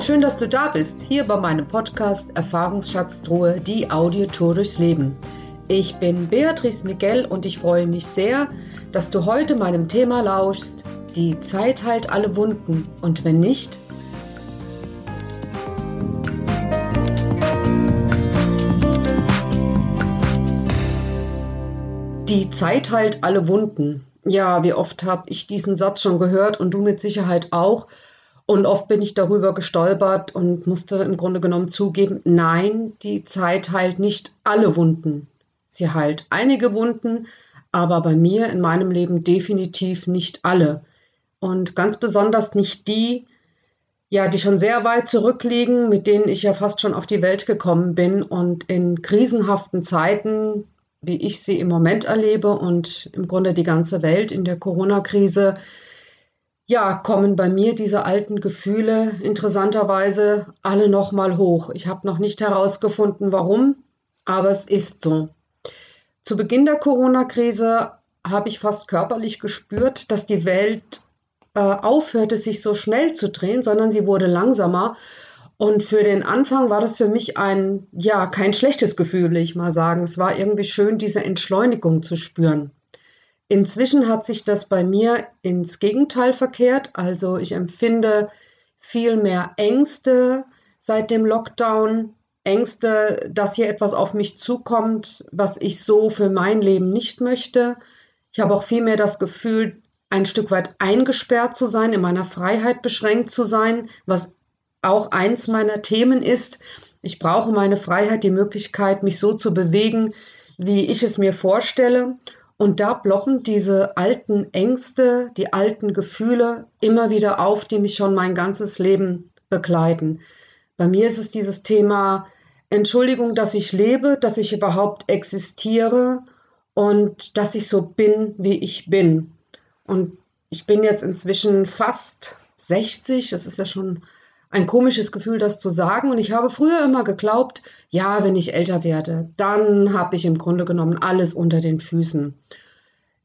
Schön, dass du da bist, hier bei meinem Podcast Erfahrungsschatztruhe, die Audiotour durchs Leben. Ich bin Beatrice Miguel und ich freue mich sehr, dass du heute meinem Thema lauschst, die Zeit heilt alle Wunden und wenn nicht, Die Zeit heilt alle Wunden. Ja, wie oft habe ich diesen Satz schon gehört und du mit Sicherheit auch. Und oft bin ich darüber gestolpert und musste im Grunde genommen zugeben, nein, die Zeit heilt nicht alle Wunden. Sie heilt einige Wunden, aber bei mir in meinem Leben definitiv nicht alle. Und ganz besonders nicht die, ja, die schon sehr weit zurückliegen, mit denen ich ja fast schon auf die Welt gekommen bin und in krisenhaften Zeiten, wie ich sie im Moment erlebe und im Grunde die ganze Welt in der Corona-Krise, ja, kommen bei mir diese alten Gefühle interessanterweise alle nochmal hoch. Ich habe noch nicht herausgefunden, warum, aber es ist so. Zu Beginn der Corona-Krise habe ich fast körperlich gespürt, dass die Welt äh, aufhörte, sich so schnell zu drehen, sondern sie wurde langsamer. Und für den Anfang war das für mich ein, ja, kein schlechtes Gefühl, will ich mal sagen. Es war irgendwie schön, diese Entschleunigung zu spüren. Inzwischen hat sich das bei mir ins Gegenteil verkehrt. Also ich empfinde viel mehr Ängste seit dem Lockdown. Ängste, dass hier etwas auf mich zukommt, was ich so für mein Leben nicht möchte. Ich habe auch viel mehr das Gefühl, ein Stück weit eingesperrt zu sein, in meiner Freiheit beschränkt zu sein, was auch eins meiner Themen ist. Ich brauche meine Freiheit, die Möglichkeit, mich so zu bewegen, wie ich es mir vorstelle. Und da ploppen diese alten Ängste, die alten Gefühle immer wieder auf, die mich schon mein ganzes Leben begleiten. Bei mir ist es dieses Thema Entschuldigung, dass ich lebe, dass ich überhaupt existiere und dass ich so bin, wie ich bin. Und ich bin jetzt inzwischen fast 60, das ist ja schon ein komisches Gefühl, das zu sagen. Und ich habe früher immer geglaubt, ja, wenn ich älter werde, dann habe ich im Grunde genommen alles unter den Füßen.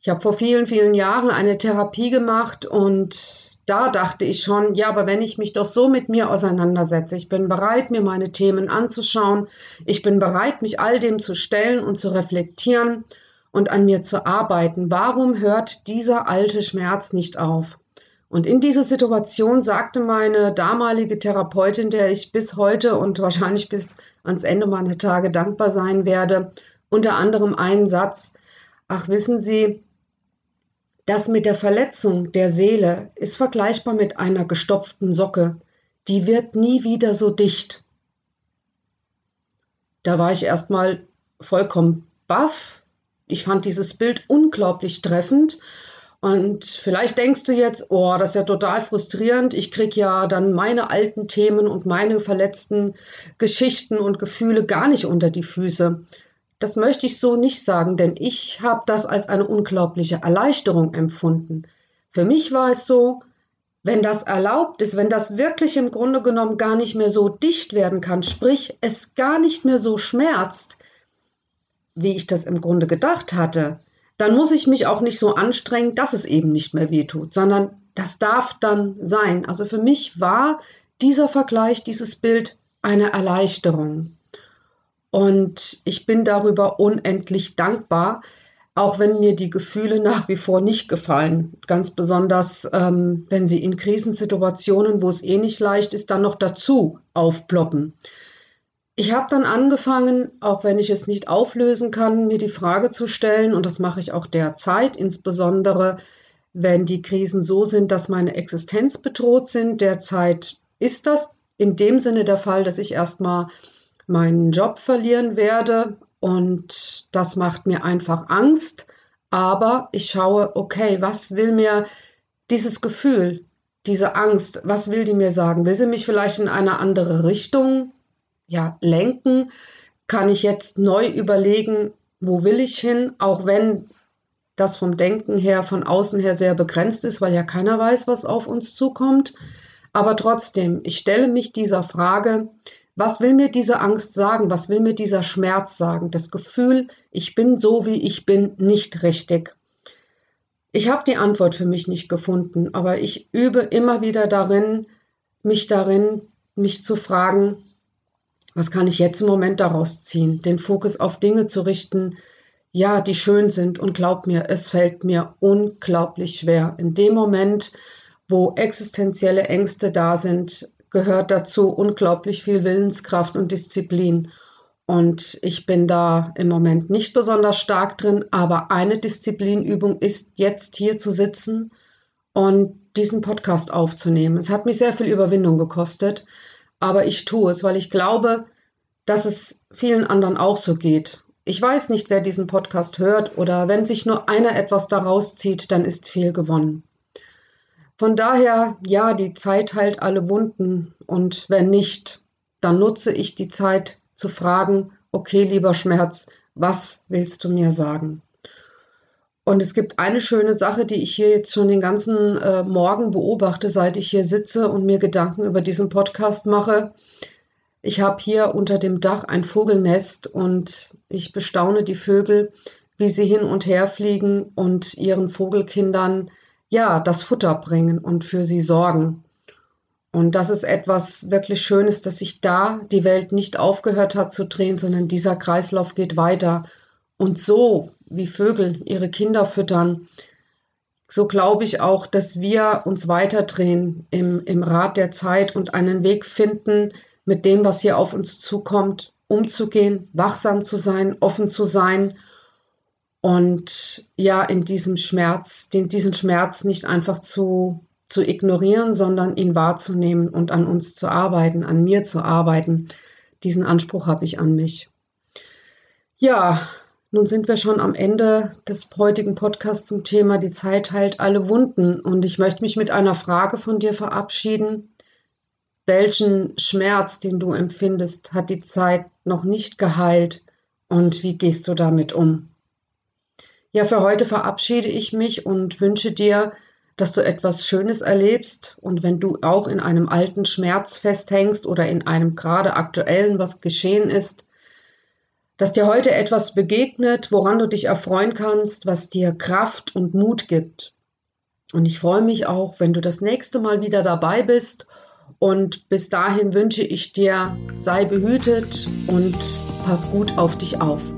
Ich habe vor vielen, vielen Jahren eine Therapie gemacht und da dachte ich schon, ja, aber wenn ich mich doch so mit mir auseinandersetze, ich bin bereit, mir meine Themen anzuschauen, ich bin bereit, mich all dem zu stellen und zu reflektieren und an mir zu arbeiten, warum hört dieser alte Schmerz nicht auf? Und in dieser Situation sagte meine damalige Therapeutin, der ich bis heute und wahrscheinlich bis ans Ende meiner Tage dankbar sein werde, unter anderem einen Satz, ach wissen Sie, das mit der Verletzung der Seele ist vergleichbar mit einer gestopften Socke, die wird nie wieder so dicht. Da war ich erstmal vollkommen baff. Ich fand dieses Bild unglaublich treffend und vielleicht denkst du jetzt, oh, das ist ja total frustrierend. Ich krieg ja dann meine alten Themen und meine verletzten Geschichten und Gefühle gar nicht unter die Füße. Das möchte ich so nicht sagen, denn ich habe das als eine unglaubliche Erleichterung empfunden. Für mich war es so, wenn das erlaubt ist, wenn das wirklich im Grunde genommen gar nicht mehr so dicht werden kann, sprich es gar nicht mehr so schmerzt, wie ich das im Grunde gedacht hatte, dann muss ich mich auch nicht so anstrengen, dass es eben nicht mehr wehtut, sondern das darf dann sein. Also für mich war dieser Vergleich, dieses Bild eine Erleichterung. Und ich bin darüber unendlich dankbar, auch wenn mir die Gefühle nach wie vor nicht gefallen. Ganz besonders, ähm, wenn sie in Krisensituationen, wo es eh nicht leicht ist, dann noch dazu aufploppen. Ich habe dann angefangen, auch wenn ich es nicht auflösen kann, mir die Frage zu stellen, und das mache ich auch derzeit, insbesondere wenn die Krisen so sind, dass meine Existenz bedroht sind. Derzeit ist das in dem Sinne der Fall, dass ich erstmal meinen Job verlieren werde und das macht mir einfach Angst. Aber ich schaue, okay, was will mir dieses Gefühl, diese Angst, was will die mir sagen? Will sie mich vielleicht in eine andere Richtung ja, lenken, kann ich jetzt neu überlegen, wo will ich hin, auch wenn das vom Denken her, von außen her sehr begrenzt ist, weil ja keiner weiß, was auf uns zukommt. Aber trotzdem, ich stelle mich dieser Frage, was will mir diese Angst sagen? Was will mir dieser Schmerz sagen? Das Gefühl, ich bin so, wie ich bin, nicht richtig. Ich habe die Antwort für mich nicht gefunden, aber ich übe immer wieder darin, mich darin mich zu fragen, was kann ich jetzt im Moment daraus ziehen? Den Fokus auf Dinge zu richten, ja, die schön sind. Und glaub mir, es fällt mir unglaublich schwer. In dem Moment, wo existenzielle Ängste da sind, gehört dazu unglaublich viel Willenskraft und Disziplin. Und ich bin da im Moment nicht besonders stark drin, aber eine Disziplinübung ist jetzt hier zu sitzen und diesen Podcast aufzunehmen. Es hat mich sehr viel Überwindung gekostet, aber ich tue es, weil ich glaube, dass es vielen anderen auch so geht. Ich weiß nicht, wer diesen Podcast hört oder wenn sich nur einer etwas daraus zieht, dann ist viel gewonnen. Von daher, ja, die Zeit heilt alle Wunden und wenn nicht, dann nutze ich die Zeit zu fragen, okay, lieber Schmerz, was willst du mir sagen? Und es gibt eine schöne Sache, die ich hier jetzt schon den ganzen äh, Morgen beobachte, seit ich hier sitze und mir Gedanken über diesen Podcast mache. Ich habe hier unter dem Dach ein Vogelnest und ich bestaune die Vögel, wie sie hin und her fliegen und ihren Vogelkindern ja, das Futter bringen und für sie sorgen. Und das ist etwas wirklich Schönes, dass sich da die Welt nicht aufgehört hat zu drehen, sondern dieser Kreislauf geht weiter. Und so, wie Vögel ihre Kinder füttern, so glaube ich auch, dass wir uns weiterdrehen im, im Rad der Zeit und einen Weg finden, mit dem, was hier auf uns zukommt, umzugehen, wachsam zu sein, offen zu sein und ja, in diesem Schmerz, den, diesen Schmerz nicht einfach zu, zu ignorieren, sondern ihn wahrzunehmen und an uns zu arbeiten, an mir zu arbeiten. Diesen Anspruch habe ich an mich. Ja, nun sind wir schon am Ende des heutigen Podcasts zum Thema Die Zeit heilt alle Wunden. Und ich möchte mich mit einer Frage von dir verabschieden. Welchen Schmerz, den du empfindest, hat die Zeit noch nicht geheilt? Und wie gehst du damit um? Ja, für heute verabschiede ich mich und wünsche dir, dass du etwas Schönes erlebst und wenn du auch in einem alten Schmerz festhängst oder in einem gerade aktuellen, was geschehen ist, dass dir heute etwas begegnet, woran du dich erfreuen kannst, was dir Kraft und Mut gibt. Und ich freue mich auch, wenn du das nächste Mal wieder dabei bist. Und bis dahin wünsche ich dir, sei behütet und pass gut auf dich auf.